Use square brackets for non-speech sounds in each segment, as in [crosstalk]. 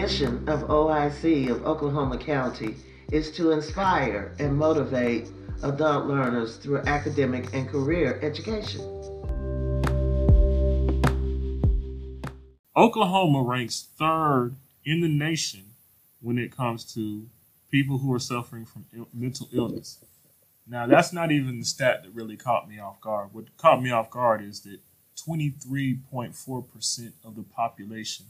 mission of OIC of Oklahoma County is to inspire and motivate adult learners through academic and career education. Oklahoma ranks third in the nation when it comes to people who are suffering from mental illness. Now, that's not even the stat that really caught me off guard. What caught me off guard is that 23.4% of the population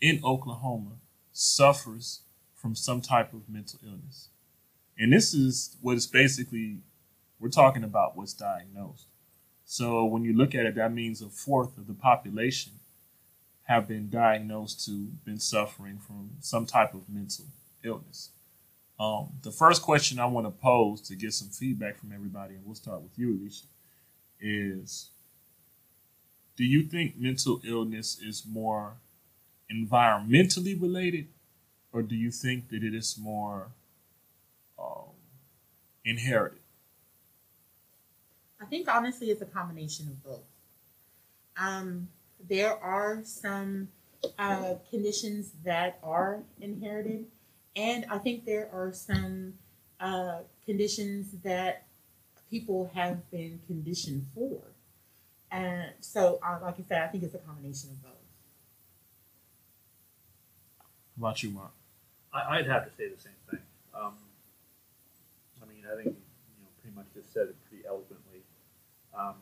in Oklahoma suffers from some type of mental illness. And this is what is basically, we're talking about what's diagnosed. So when you look at it, that means a fourth of the population have been diagnosed to been suffering from some type of mental illness. Um, the first question I want to pose to get some feedback from everybody, and we'll start with you, Alicia, is do you think mental illness is more environmentally related, or do you think that it is more um, inherited? I think honestly, it's a combination of both. Um, there are some uh, conditions that are inherited, and I think there are some uh, conditions that people have been conditioned for. And so, uh, like I said, I think it's a combination of both. How about you, Mark? I, I'd have to say the same thing. Um, I mean, I think you know pretty much just said it pretty eloquently. Um,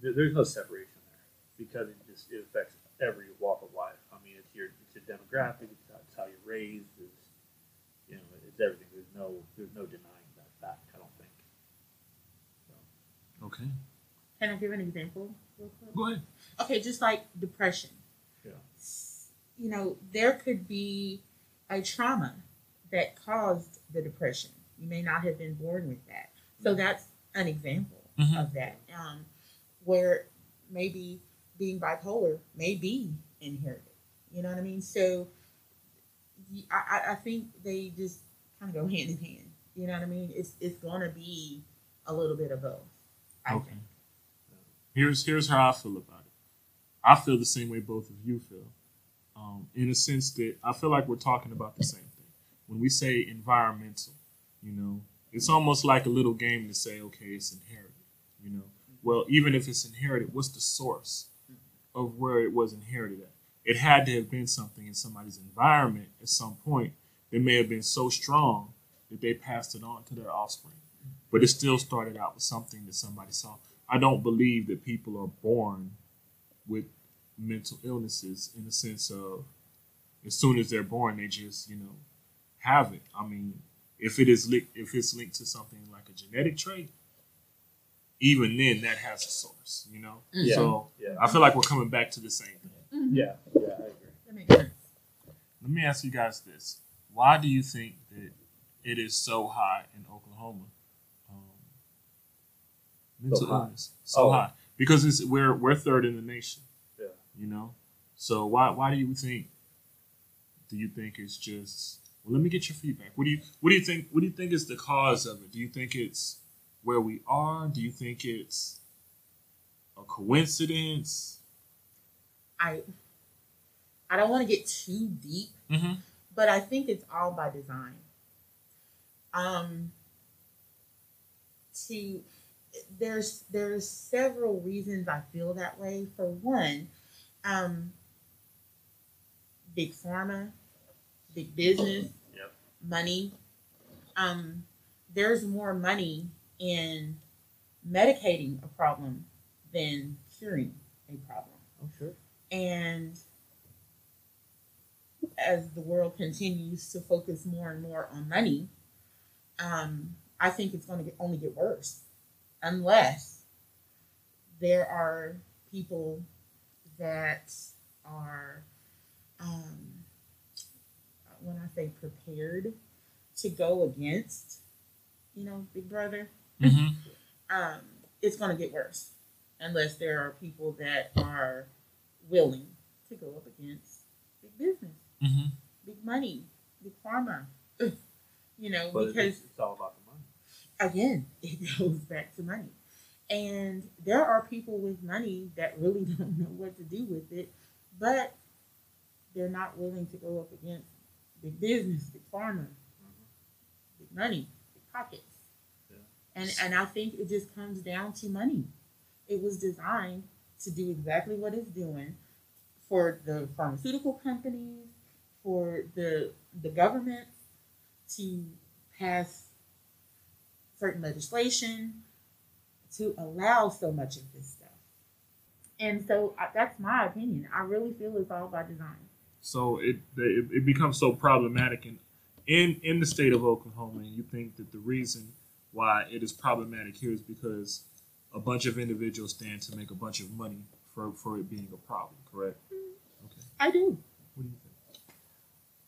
there, there's no separation there because it just it affects every walk of life. I mean, it's your it's your demographic, it's how, it's how you're raised, it's you know, it's everything. There's no there's no denying that fact. I don't think. So, Okay. Can I give an example? real quick? Go ahead. Okay, just like depression. You know, there could be a trauma that caused the depression. You may not have been born with that. So that's an example Mhm. of that. Um, where maybe being bipolar may be inherited. You know what I mean? So I, I think they just kind of go [laughs] hand in hand. You know what I mean? It's it's going to be a little bit of both. I Okay. think. Here's here's how I feel about it. I feel the same way both of you feel, um, in a sense that I feel like we're talking about the same thing. When we say environmental, you know, it's almost like a little game to say, okay, it's inherited. You know, well, even if it's inherited, what's the source of where it was inherited at? It had to have been something in somebody's environment at some point that may have been so strong that they passed it on to their offspring. But it still started out with something that somebody saw. I don't believe that people are born with mental illnesses in the sense of as soon as they're born they just you know have it. I mean, if it is li- if it's linked to something like a genetic trait, even then that has a source. You know, Yeah. so yeah, I feel like we're coming back to the same thing. Mhm. yeah, yeah, I agree. That makes sense. Let me ask you guys this: Why do you think that it is so high in Oklahoma? Um, mental high. illness so Oh. high because it's we're we're third in the nation. You know, so why why do you think? Do you think it's just? Well, let me get your feedback. What do you what do you think? What do you think is the cause of it? Do you think it's where we are? Do you think it's a coincidence? I I don't want to get too deep, Mm-hmm. but I think it's all by design. Um to there's there's several reasons I feel that way. For one, um big pharma, big business, Yep. money. Um there's more money in medicating a problem than curing a problem. Oh, sure. And as the world continues to focus more and more on money, um, I think it's going to only get worse unless there are people that are, um, when I say prepared to go against, you know, Big Brother, Mm-hmm. um, it's going to get worse unless there are people that are willing to go up against big business, Mm-hmm. big money, big pharma. [laughs] you know, But because it's, it's all about the money. again, [laughs] it goes back to money. And there are people with money that really [laughs] don't know what to do with it, but they're not willing to go up against big business, big pharma, mm-hmm. big money, big pockets. Yeah. And and I think it just comes down to money. It was designed to do exactly what it's doing for the pharmaceutical companies, for the the government to pass certain legislation to allow so much of this stuff. And so I, that's my opinion. I really feel it's all by design. So it, it it becomes so problematic in in in the state of Oklahoma, and you think that the reason why it is problematic here is because a bunch of individuals stand to make a bunch of money for for it being a problem, correct? Okay. I do. What do you think?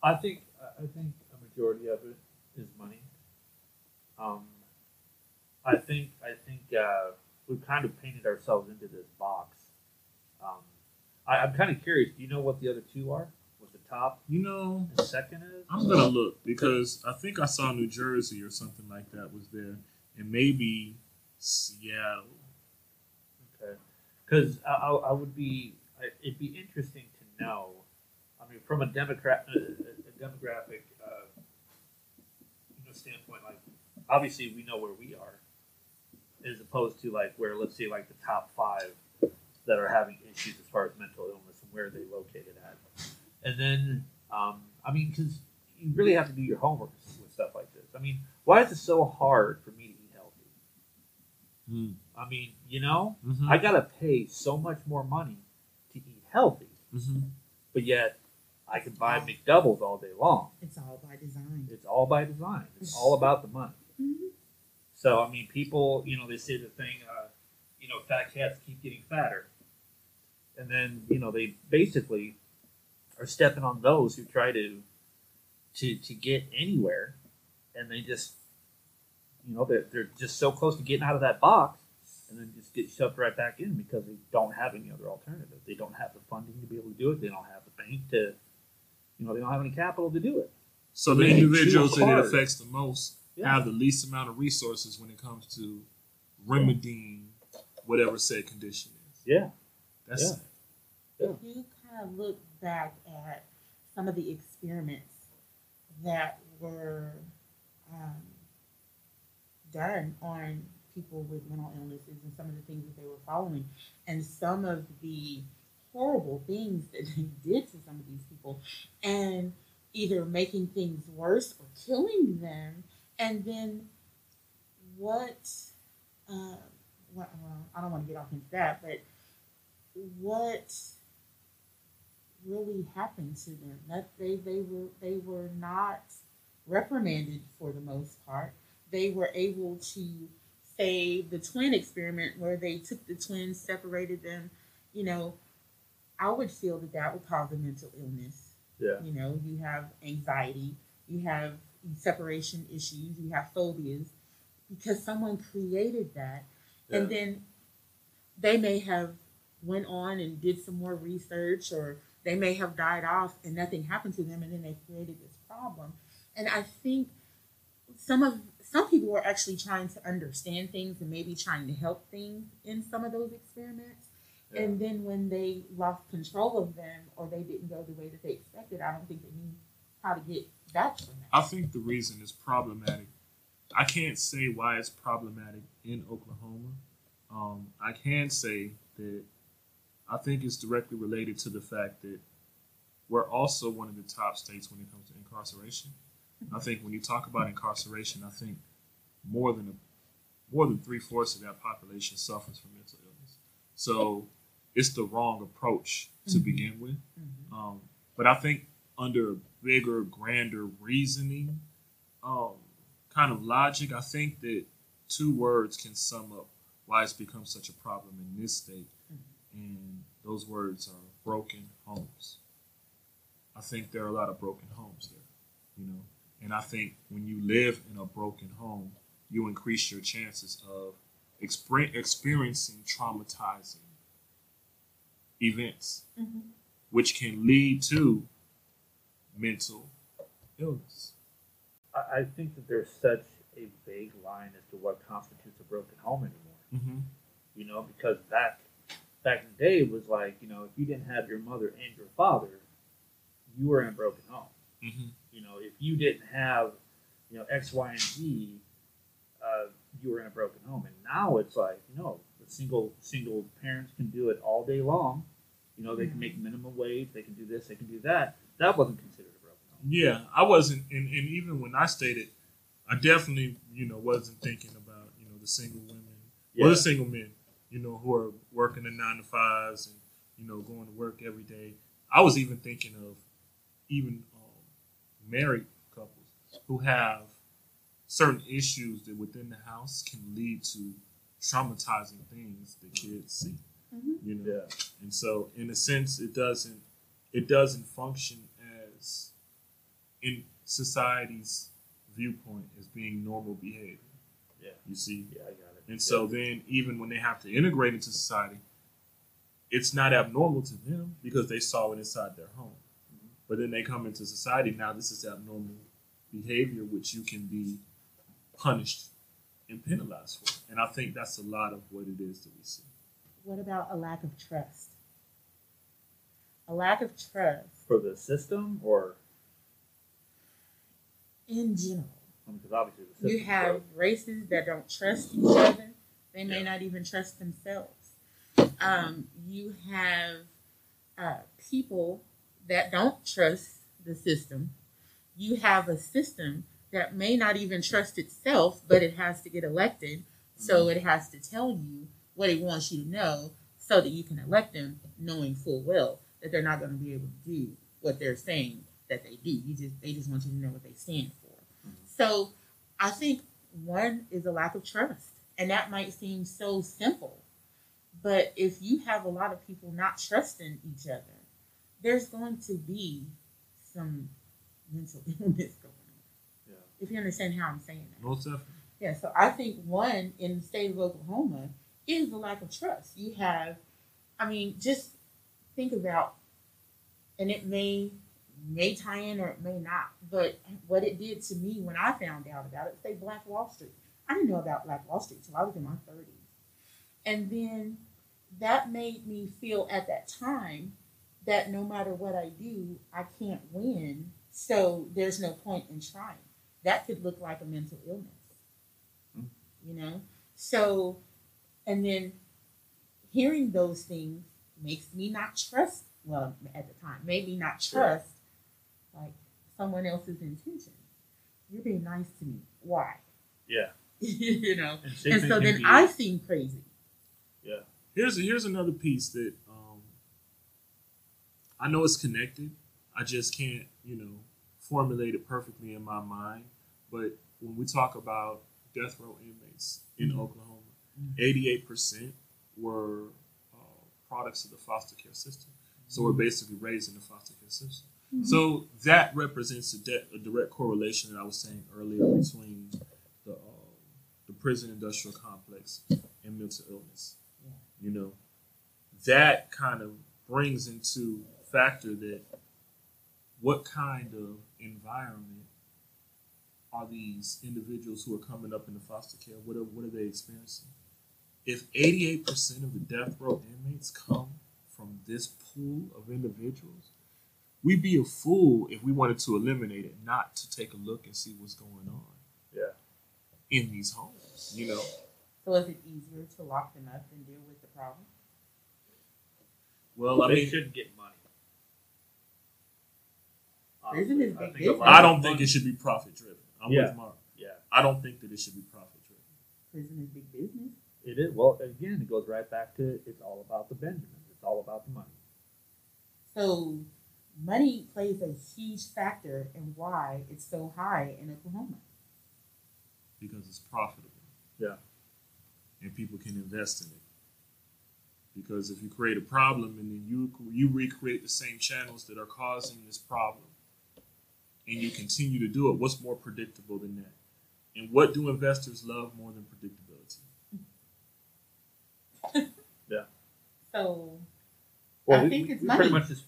I think I think a majority of it is money. Um, I think I think uh, we've kind of painted ourselves into this box. Um, I, I'm kind of curious. Do you know what the other two are? What the top You know, the second is? I'm gonna look because I think I saw New Jersey or something like that was there, and maybe Seattle. Okay, because I, I, I would be I- it'd be interesting to know. I mean, from a democrat a, a demographic uh, you know standpoint, like obviously we know where we are, as opposed to like where let's say like the top five that are having issues as far as mental illness and where they located at, and then um, I mean because you really have to do your homework with stuff like this. I mean, why is it so hard for me to eat healthy? Mm. I mean, you know. Mm-hmm. I gotta pay so much more money to eat healthy, mm-hmm. but yet I can buy McDoubles all day long. It's all by design. It's all by design. It's all about the money. Mhm. So I mean, people, you know, they say the thing, uh, you know, fat cats keep getting fatter, and then you know they basically are stepping on those who try to to to get anywhere, and they just, you know, they're they're just so close to getting out of that box, and then just get shoved right back in because they don't have any other alternative. They don't have the funding to be able to do it. They don't have the bank to, you know, they don't have any capital to do it. So the individuals that it affects the most Yeah. have the least amount of resources when it comes to remedying whatever said condition is. Yeah. That's Yeah. sad. If you kind of look back at some of the experiments that were um, done on people with mental illnesses and some of the things that they were following, and some of the horrible things that they did to some of these people, and either making things worse or killing them, and then what? Uh, what well, I don't want to get off into that, but what really happened to them. That they they were they were not reprimanded for the most part. They were able to save the twin experiment where they took the twins, separated them. You know, I would feel that that would cause a mental illness. Yeah. You know, you have anxiety, you have separation issues, you have phobias because someone created that. And then they may have went on and did some more research or they may have died off and nothing happened to them and then they created this problem. And i think some of some people were actually trying to understand things and maybe trying to help things in some of those experiments. Yeah. and then when they lost control of them or they didn't go the way that they expected i don't think they knew how to get back from that I think the reason it's problematic, I can't say why it's problematic in Oklahoma. Um, I can say that I think it's directly related to the fact that we're also one of the top states when it comes to incarceration. I think when you talk about incarceration, I think more than a, more than three fourths of that population suffers from mental illness. So it's the wrong approach to Mhm. begin with. Mhm. Um, but I think under bigger, grander reasoning, um, kind of logic, I think that two words can sum up why it's become such a problem in this state. And those words are broken homes. I think there are a lot of broken homes there, you know. And I think when you live in a broken home, you increase your chances of exper- experiencing traumatizing events Mhm. which can lead to mental illness. I, think that there's such a vague line as to what constitutes a broken home anymore. Mm-hmm. You know, because back back in the day it was like, you know, if you didn't have your mother and your father, you were in a broken home. Mm-hmm. You know, if you didn't have, you know, X, Y, and Z, uh, you were in a broken home. And now it's like, you know, the single single parents can do it all day long. You know, they can make minimum wage. They can do this. They can do that. That wasn't considered a broken home. Yeah, I wasn't, and, and even when I stated, I definitely, you know, wasn't thinking about, you know, the single women or the single men, you know, who are working the nine to fives and, you know, going to work every day. I was even thinking of even um, married couples who have certain issues that within the house can lead to traumatizing things that kids see. Mhm. You know, Yeah. and so in a sense, it doesn't it doesn't function as in society's viewpoint as being normal behavior. Yeah. You see, Yeah, I got it. and so then even when they have to integrate into society, it's not abnormal to them because they saw it inside their home. Mhm. But then they come into society now. This is abnormal behavior, which you can be punished and penalized for. And I think that's a lot of what it is that we see. What about a lack of trust? A lack of trust for the system or in general. You have races that don't trust each other. They may Yeah. not even trust themselves. Um, you have uh, people that don't trust the system. You have a system that may not even trust itself, but it has to get elected. So it has to tell you what it wants you to know so that you can elect them, knowing full well that they're not going to be able to do what they're saying that they do. You just they just want you to know what they stand for. Mm-hmm. So I think one is a lack of trust. And that might seem so simple. But if you have a lot of people not trusting each other, there's going to be some mental [laughs] illness going on. Yeah. If you understand how I'm saying that. Most definitely. Yeah, so I think one in the state of Oklahoma is the lack of trust. You have, I mean, just think about, and it may may tie in or it may not, but what it did to me when I found out about it, say Black Wall Street. I didn't know about Black Wall Street till I was in my thirties, and then that made me feel at that time that no matter what I do, I can't win. So there's no point in trying. That could look like a mental illness you know so and then hearing those things makes me not trust well at the time made me not trust like someone else's intentions you're being nice to me why Yeah. [laughs] you know And, and so then be- i seem crazy Yeah. Here's here's another piece that um, I know it's connected. I just can't, you know, formulate it perfectly in my mind. But when we talk about death row inmates in Mhm. Oklahoma, eighty-eight percent were uh, products of the foster care system. So we're basically raised in the foster care system. So that represents a, de- a direct correlation that I was saying earlier between the uh, the prison industrial complex and mental illness. Yeah. You know, that kind of brings into factor that what kind of environment are these individuals who are coming up into foster care? What are what are they experiencing? If eighty eight percent of the death row inmates come from this pool of individuals, we'd be a fool if we wanted to eliminate it, not to take a look and see what's going on Yeah. in these homes. You know, so is it easier to lock them up and deal with the problem well, I they mean, shouldn't get money. Prison is Honestly, I big think business. I don't think money- it should be profit driven. I'm Yeah. with Mark. Yeah, I don't think that it should be profit driven. prison is big business it is. Well, again, it goes right back to it's all about the Benjamins. It's all about the money. so money plays a huge factor in why it's so high in oklahoma because it's profitable. Yeah. And people can invest in it. Because if you create a problem and then you you recreate the same channels that are causing this problem, and you continue to do it, what's more predictable than that? And what do investors love more than predictability? [laughs] Yeah. So Well, I we, think it's we pretty money. much just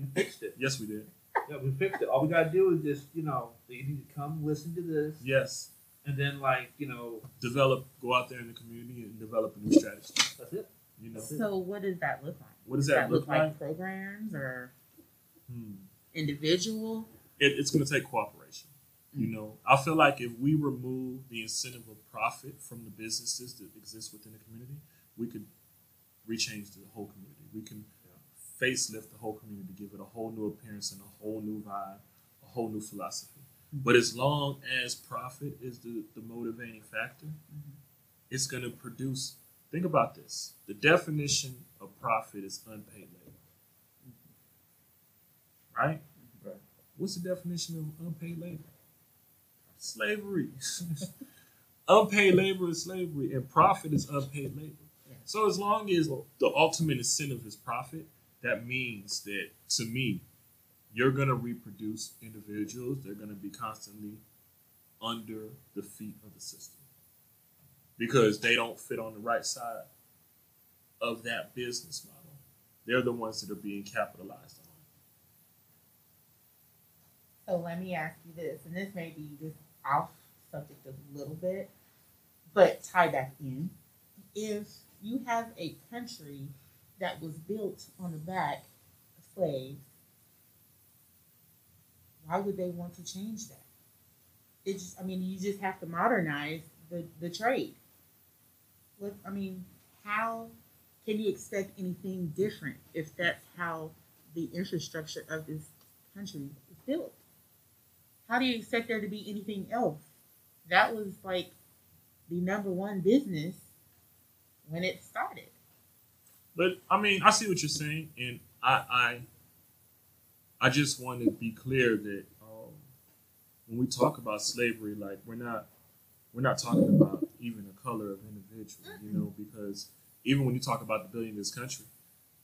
we, we, we fixed it. Yes, we did. Yeah, we fixed it. All we gotta do is just you know you need to come listen to this, Yes. and then like you know Develop, go out there in the community and develop a new strategy. that's it. You know, So what does that look like? what does that, look, like? programs or Hmm. individual? it, it's going to take cooperation. You know, I feel like if we remove the incentive of profit from the businesses that exist within the community, we could rechange the whole community. We can facelift the whole community, give it a whole new appearance and a whole new vibe, a whole new philosophy. But as long as profit is the, the motivating factor, mm-hmm. it's going to produce. Think about this: the definition of profit is unpaid labor, mm-hmm. right? Mm-hmm. Right. What's the definition of unpaid labor? Slavery. [laughs] unpaid labor is slavery, and profit is unpaid labor. So as long as the ultimate incentive is profit, that means that to me, you're gonna reproduce individuals. They're gonna be constantly under the feet of the system because they don't fit on the right side of that business model. They're the ones that are being capitalized on. So let me ask you this, and this may be just off subject a little bit, but tie back in. If you have a country that was built on the back of slaves, why would they want to change that? It just, I mean, you just have to modernize the, the trade. What, I mean, how can you expect anything different if that's how the infrastructure of this country is built? How do you expect there to be anything else? That was like the number one business when it started. But I mean, I see what you're saying, and I I, I just want to be clear that um, when we talk about slavery, like we're not we're not talking about even the color of individual, you know, because even when you talk about the building of this country,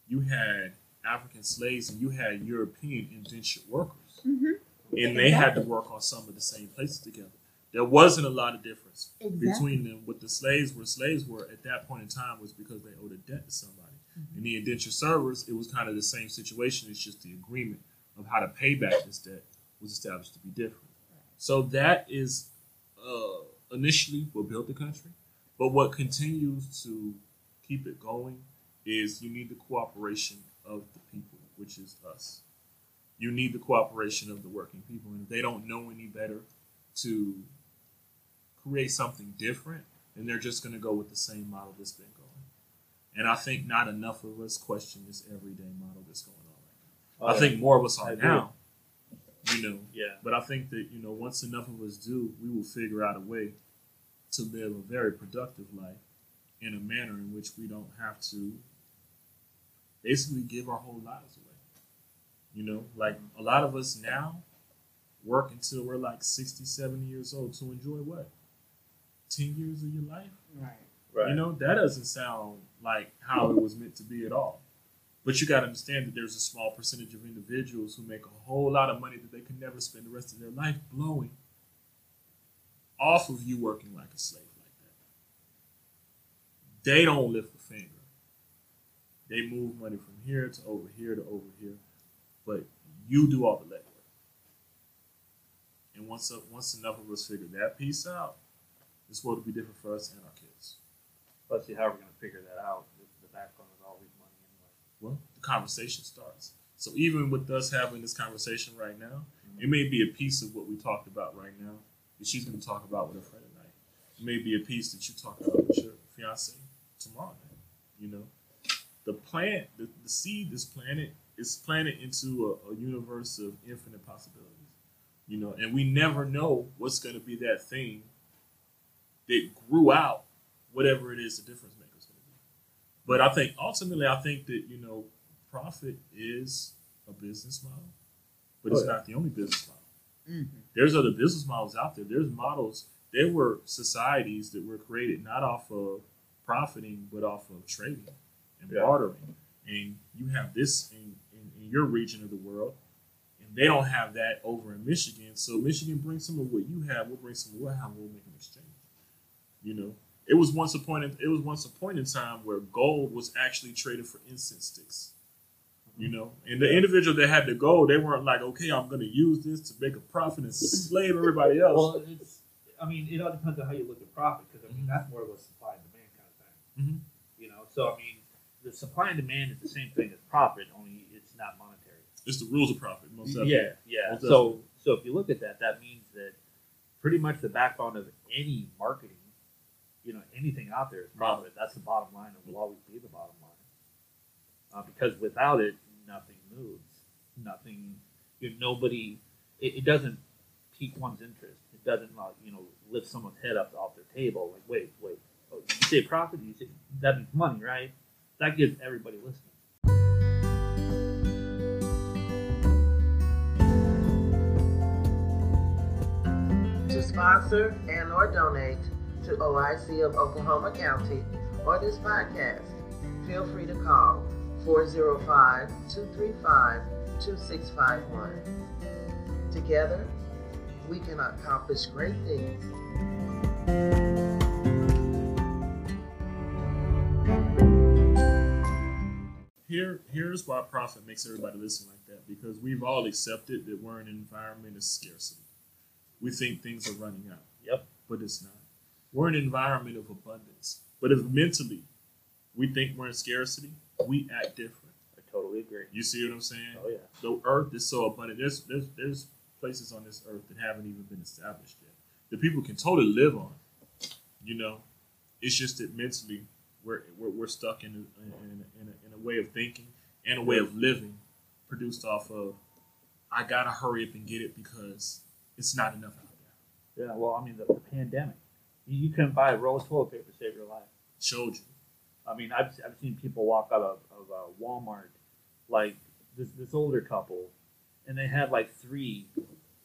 you had African slaves and you had European indentured workers, Mm-hmm. and they had to work on some of the same places together. There wasn't a lot of difference Exactly. between them. What the slaves were slaves were at that point in time was because they owed a debt to somebody. And the indentured servers, it was kind of the same situation. It's just the agreement of how to pay back this debt was established to be different. So that is uh, initially what built the country. But what continues to keep it going is you need the cooperation of the people, which is us. You need the cooperation of the working people. And if they don't know any better to create something different, then they're just going to go with the same model that's been. And I think not enough of us question this everyday model that's going on right now. Oh, I think more of us I are agree. now, you know. Yeah. But I think that, you know, once enough of us do, we will figure out a way to live a very productive life in a manner in which we don't have to basically give our whole lives away. You know, like a lot of us now work until we're like 60, 70 years old to enjoy what? 10 years of your life? Right. Right. You know, that doesn't sound like how it was meant to be at all. But you got to understand that there's a small percentage of individuals who make a whole lot of money that they can never spend the rest of their life blowing off of you working like a slave like that. They don't lift a finger. They move money from here to over here to over here, but you do all the legwork. And once once enough of us figure that piece out, this world will be different for us and our. Let's see how we're going to figure that out. The, backbone is always money anyway. well, the conversation starts. So even with us having this conversation right now, mm-hmm. it may be a piece of what we talked about right now that she's going to talk about with her friend tonight. It may be a piece that you talk about with your fiance tomorrow night. You know, the plant, the, the seed is planted is planted into a, a universe of infinite possibilities. You know, and we never know what's going to be that thing that grew out whatever it is the difference maker is going to be. But I think ultimately, I think that you know, profit is a business model, but it's Oh, yeah. not the only business model. Mm-hmm. There's other business models out there. There's models. There were societies that were created not off of profiting, but off of trading and Yeah. bartering. And you have this in, in, in your region of the world, and they don't have that over in Michigan. So Michigan brings some of what you have. We'll bring some of what we have. We'll make an exchange. You know, it was once a point. In, it was once a point in time where gold was actually traded for incense sticks. You know, and the individual that had the gold, they weren't like, okay, I'm going to use this to make a profit and slave everybody else. Well, it's. I mean, it all depends on how you look at profit because I mean Mhm. that's more of a supply and demand kind of thing. Mhm. You know, so I mean, the supply and demand is the same thing as profit, only it's not monetary. it's the rules of profit. Most Yeah, definitely. yeah. Most So, So if you look at that, that means that pretty much the backbone of any marketing, you know, anything out there is profit. That's the bottom line. and will always be the bottom line. Uh, because without it, nothing moves. Nothing. You know, nobody. It, it doesn't pique one's interest. It doesn't, uh, you know, lift someone's head up off their table. Like, wait, wait. Oh, you say profit? You say that means money, right? That gives everybody listening. To sponsor and or donate to OIC of Oklahoma County or this podcast, feel free to call 405-235-2651. Together, we can accomplish great things. Here, here's why profit makes everybody listen like that because we've all accepted that we're in an environment of scarcity. We think things are running out. Yep. But it's not. We're in an environment of abundance. But if mentally we think we're in scarcity, we act different. I totally agree. You see what I'm saying? Oh yeah. The earth is so abundant. There's there's there's places on this earth that haven't even been established yet. That people can totally live on. You know, it's just that mentally we're we're, we're stuck in a, in, a, in, a, in a way of thinking and a way of living produced off of I gotta hurry up and get it because it's not enough out there. Yeah. Well, I mean, the, the pandemic. You, couldn't buy a roll of toilet paper to save your life. Showed you. I mean, I've, I've seen people walk out of, of uh, Walmart, like this, this older couple, and they had like three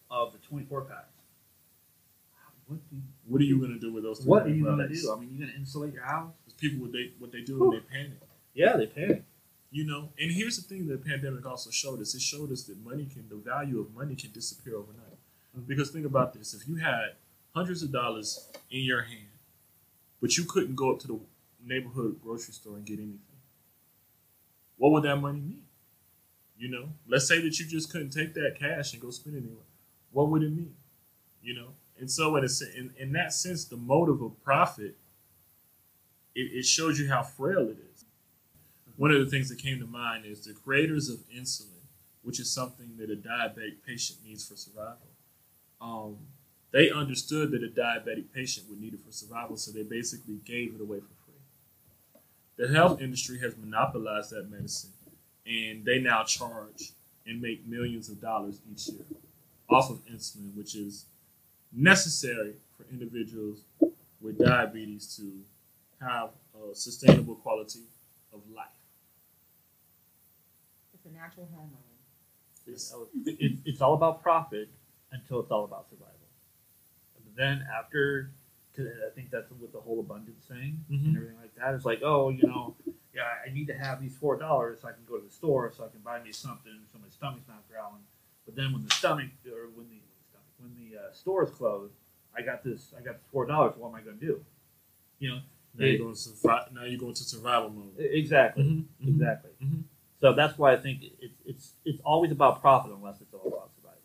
of the 24 packs. What, do you, What are you gonna do with those? what are you going to do? I mean, you're going to insulate your house? People what they what they do when they panic. Yeah, they pay. You know, and here's the thing: the pandemic also showed us. It showed us that money can, the value of money can disappear overnight. Mhm. Because think about this: if you had hundreds of dollars in your hand, but you couldn't go up to the neighborhood grocery store and get anything, what would that money mean? You know, let's say that you just couldn't take that cash and go spend it anywhere. What would it mean? You know, and so in a, in, in that sense, the motive of profit, it, it shows you how frail it is. One of the things that came to mind is the creators of insulin, which is something that a diabetic patient needs for survival. Um, they understood that a diabetic patient would need it for survival, so they basically gave it away for free. The health industry has monopolized that medicine, and they now charge and make millions of dollars each year off of insulin, which is necessary for individuals with diabetes to have a sustainable quality of life. It's a natural hormone. It's- It, it, it's all about profit until it's all about survival. Then after, 'cause I think that's what the whole abundance thing Mhm. and everything like that. It's like, oh, you know, yeah, I need to have these four dollars so I can go to the store so I can buy me something so my stomach's not growling. But then when the stomach or when the, when the stomach when the uh, store is closed, I got this I got this four dollars. What am I going to do? You know, Now you're going to survive. Now you're going to survival mode. exactly, Mhm, mhm. exactly. Mhm. So that's why I think it's it's it's always about profit unless it's all about survival.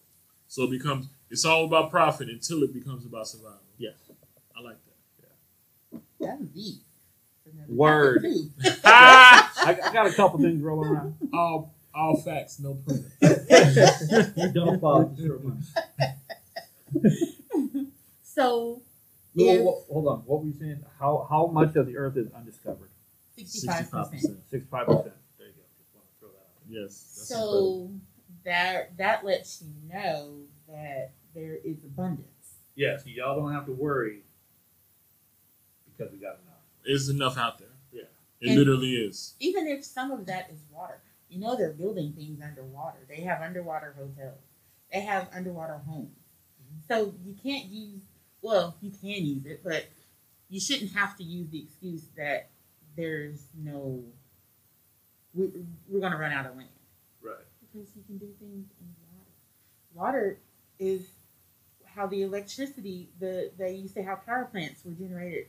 So it becomes it's all about profit until it becomes about survival. Yes. I like that. Yeah. That's deep. Word. topic, too. Ah! I, I got a couple things rolling around. all all facts, no proof. [laughs] Don't follow the short one. so, Well, If- well, hold on. What were you saying? How how much of the Earth is undiscovered? sixty-five percent. percent. Sixty-five percent. There you go. Just want to throw that out. Yes. that's incredible. So that that lets you know that there is abundance. Yeah. So y'all don't have to worry because we got enough. There's enough out there. Yeah. It And- literally is. Even if some of that is water, you know they're building things underwater. They have underwater hotels. They have underwater homes. Mm-hmm. So you can't use well, you can use it, but you shouldn't have to use the excuse that there's no we, we're going to run out of land. Right. because you can do things in water. Water is how the electricity the they used to have power plants were generated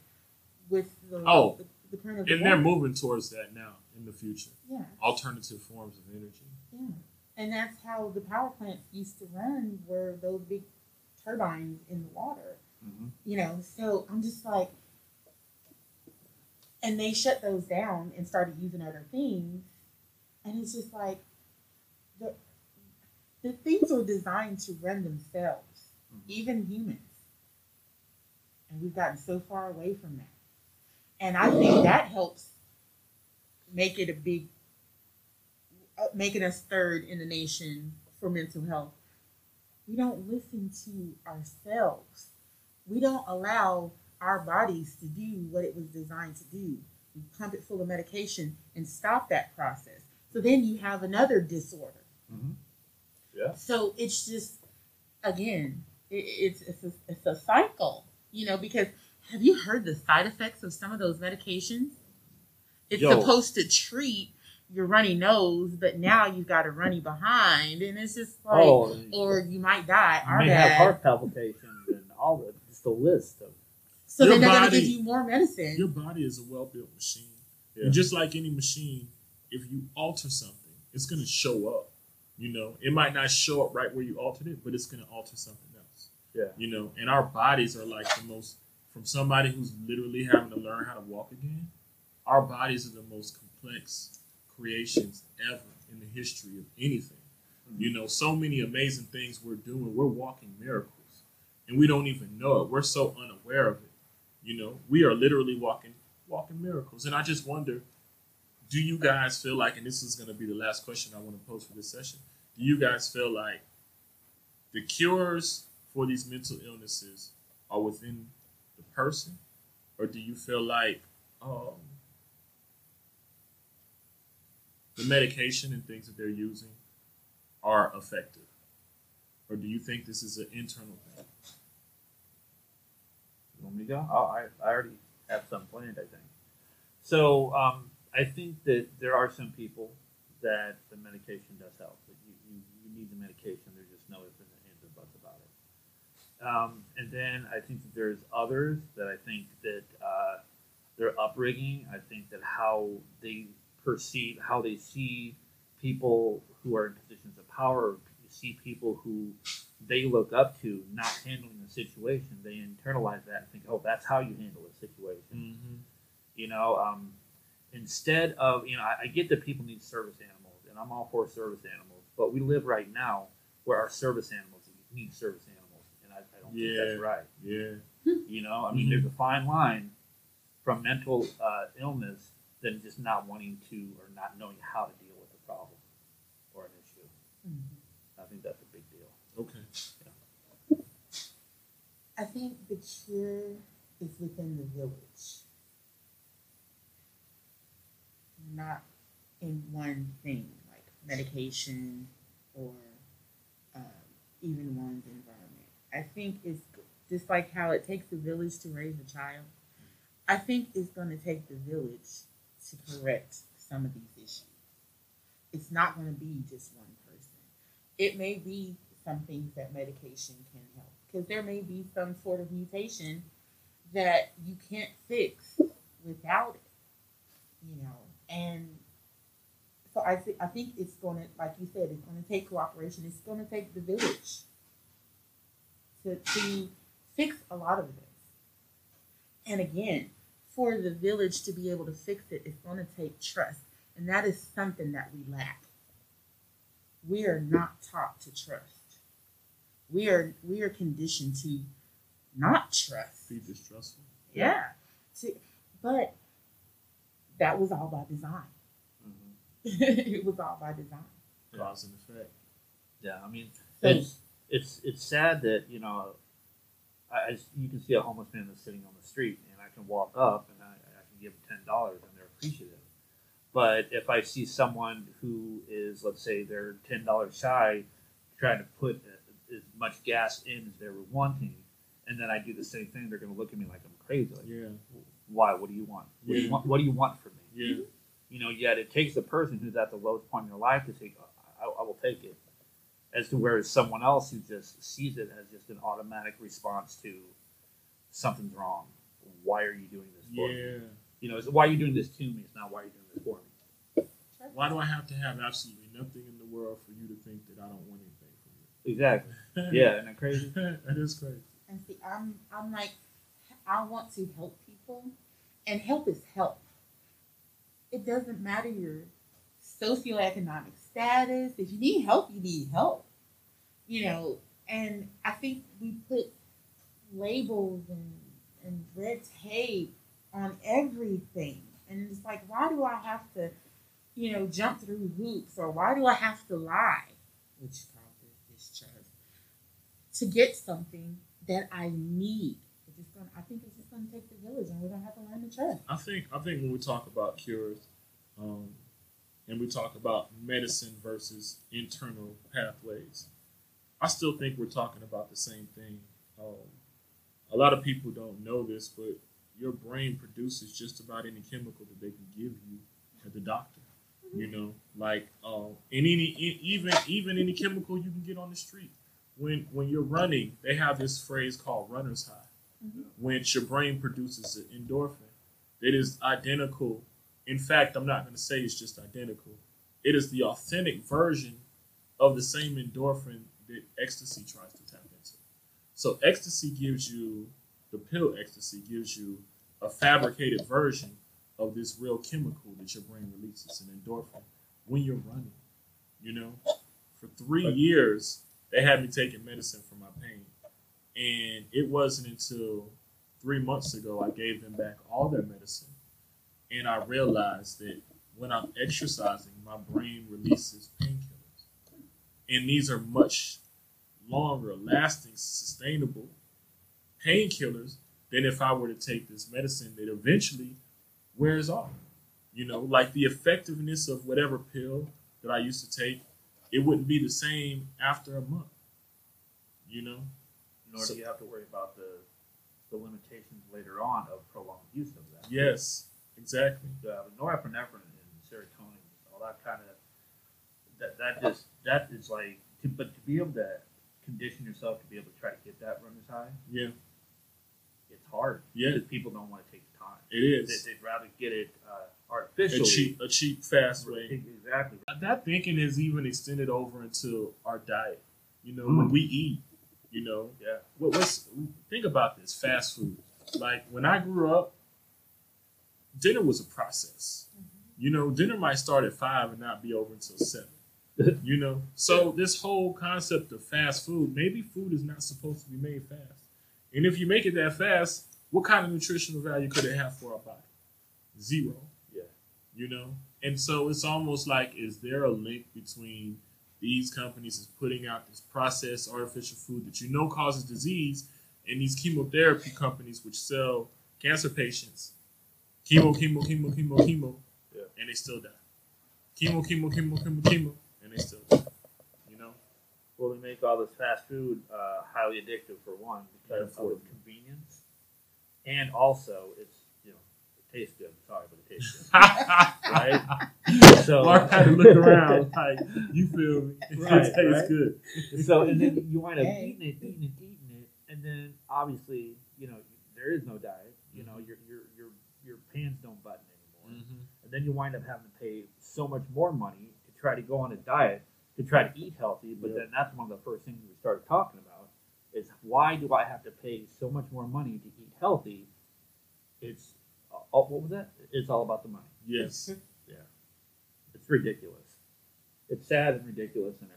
with the Oh. the, the current of the And they're moving towards that now in the future. yeah Alternative forms of energy. yeah and that's how the power plants used to run were those big turbines in the water Mm-hmm. you know so I'm just like and they shut those down and started using other things and it's just like the things are designed to run themselves, Mhm. even humans. And we've gotten so far away from that. And I think that helps make it a big, uh, making us third in the nation for mental health. We don't listen to ourselves. We don't allow our bodies to do what it was designed to do. We pump it full of medication and stop that process. So then you have another disorder. Mhm. Yeah. So it's just, again, it, it's it's a, it's a cycle, you know. Because have you heard the side effects of some of those medications? It's Yo. supposed to treat your runny nose, but now you've got a runny behind, and it's just like, oh, or you might die. you Our may have heart palpitations and all the just the list of so Your then they're going to give you more medicine. Your body is a well-built machine, Yeah. and just like any machine, if you alter something, it's going to show up. You know, it might not show up right where you altered it, but it's going to alter something else. yeah. You know, and our bodies are like the most from somebody who's literally having to learn how to walk again. Our bodies are the most complex creations ever in the history of anything. Hmm. You know, so many amazing things we're doing. We're walking miracles, and we don't even know it. We're so unaware of it. You know, we are literally walking walking miracles. And I just wonder, do you guys feel like, and this is going to be the last question I want to pose for this session, do you guys feel like the cures for these mental illnesses are within the person, or do you feel like um, the medication and things that they're using are effective, or do you think this is an internal thing? You want me to go? Oh, I, I already have some planned, I think. So um, I think that there are some people that the medication does help. That you, you, you need the medication. There's just no ifs and ands or buts about it. Um, and then I think that there's others that I think that uh, their upbringing, I think that how they perceive, how they see people who are in positions of power, see people who they look up to not handling the situation, they internalize that and think, oh, that's how you handle a situation. Mm-hmm. You know, um, instead of, you know, I, I get that people need service animals, and I'm all for service animals, but we live right now where our service animals need service animals, and I, I don't think Yeah. that's right. Yeah. You know, I mean, Mhm. there's a fine line from mental uh, illness than just not wanting to or not knowing how to deal with a problem or an issue. Mhm. I think that's a big deal. Okay. I think the cure is within the village, not in one thing like medication or um, even one's environment. I think it's just like how it takes a village to raise a child. I think it's going to take the village to correct some of these issues. It's not going to be just one person. It may be some things that medication can help because there may be some sort of mutation that you can't fix without it, you know. And so I think I think it's going to, like you said, it's going to take cooperation. It's going to take the village to to fix a lot of this. And again, for the village to be able to fix it, it's going to take trust, and that is something that we lack. We are not taught to trust we are we are conditioned to not trust. Be distrustful. Yeah. To, but that was all by design. Mm-hmm. [laughs] it was all by design. Cause and effect. Yeah, I mean, So it's it's it's sad that you know, I, I- you can see a homeless man that's sitting on the street, and I can walk up and I, I can give them ten dollars, and they're appreciative. But if I see someone who is, let's say, they're ten dollars shy, trying to put as much gas in as they were wanting, and then I do the same thing, they're going to look at me like I'm crazy. Like, Yeah. Why? What do you want? What, do you want? what do you want from me? Yeah. you know, yet it takes the person who's at the lowest point in their life to say, oh, I, I will take it. As to whereas someone else who just sees it as just an automatic response to something's wrong. Why are you doing this for me? Yeah. You know, it's why are you doing this to me? It's not why are you're doing this for me. Why do I have to have absolutely nothing in the world for you to think that I don't want anything from you? Exactly. [laughs] Yeah, isn't that crazy? [laughs] that is crazy. and see, I'm I'm like, I want to help people, and help is help. It doesn't matter your socioeconomic status. If you need help, you need help. you know, and I think we put labels and and red tape on everything, and it's like, why do I have to, you know, jump through hoops, or why do I have to lie, which probably is true, to get something that I need? Just I think it's take the village, and we're have to learn to trust. I think I think when we talk about cures, um, and we talk about medicine versus internal pathways, I still think we're talking about the same thing. Um, a lot of people don't know this, but your brain produces just about any chemical that they can give you at the doctor. You know, like um, and any even even any chemical you can get on the street. When when you're running, they have this phrase called runner's high. Which your brain produces an endorphin. It is identical. In fact, I'm not going to say it's just identical. It is the authentic version of the same endorphin that ecstasy tries to tap into. So ecstasy gives you the pill ecstasy gives you a fabricated version of this real chemical that your brain releases, an endorphin, when you're running. You know, for three years they had me taking medicine for my pain, and it wasn't until three months ago I gave them back all their medicine, and I realized that when I'm exercising, my brain releases painkillers, and these are much longer lasting, sustainable painkillers than if I were to take this medicine that eventually wears off. You know, like the effectiveness of whatever pill that I used to take, it wouldn't be the same after a month. You know? Nor So- do you have to worry about the the limitations later on of prolonged use of that. Yes, exactly. The norepinephrine and serotonin, all that kind of that that just that is like to, but to be able to condition yourself to be able to try to get that runner's high, Yeah, it's hard. Yeah. because people don't want to take the time. it They, they'd rather get it uh, A artificially. cheap, a cheap, fast way. Exactly. That thinking is even extended over into our diet. You know, when Mm. we eat, you know, Yeah. what, what's think about this fast food. Like when I grew up, dinner was a process. Mm-hmm. You know, dinner might start at five and not be over until seven. [laughs] you know, so this whole concept of fast food, maybe food is not supposed to be made fast. And if you make it that fast, what kind of nutritional value could it have for our body? Zero. Yeah. You know, and so it's almost like, is there a link between these companies is putting out this processed artificial food that you know causes disease, and these chemotherapy companies which sell cancer patients chemo, chemo, chemo, chemo, chemo, Yeah. and they still die. Chemo, chemo, chemo, chemo, chemo, and they still die. You know? Well, they make all this fast food uh, highly addictive for one because And of its convenience, and also it's it tastes good. Sorry, but it tastes good. [laughs] Right? So- Mark had to look around like, you feel me? Right, it tastes right. good. so and then you wind up Hey. eating it, eating it, eating it, and then obviously you know there is no diet. You know mm-hmm. your your your your pants don't button anymore, mm-hmm. and then you wind up having to pay so much more money to try to go on a diet to try to eat healthy. But Yeah. then that's one of the first things we started talking about is why do I have to pay so much more money to eat healthy? It's uh, what was that? It's all about the money. Yes. [laughs] Yeah. It's ridiculous. It's sad and ridiculous and.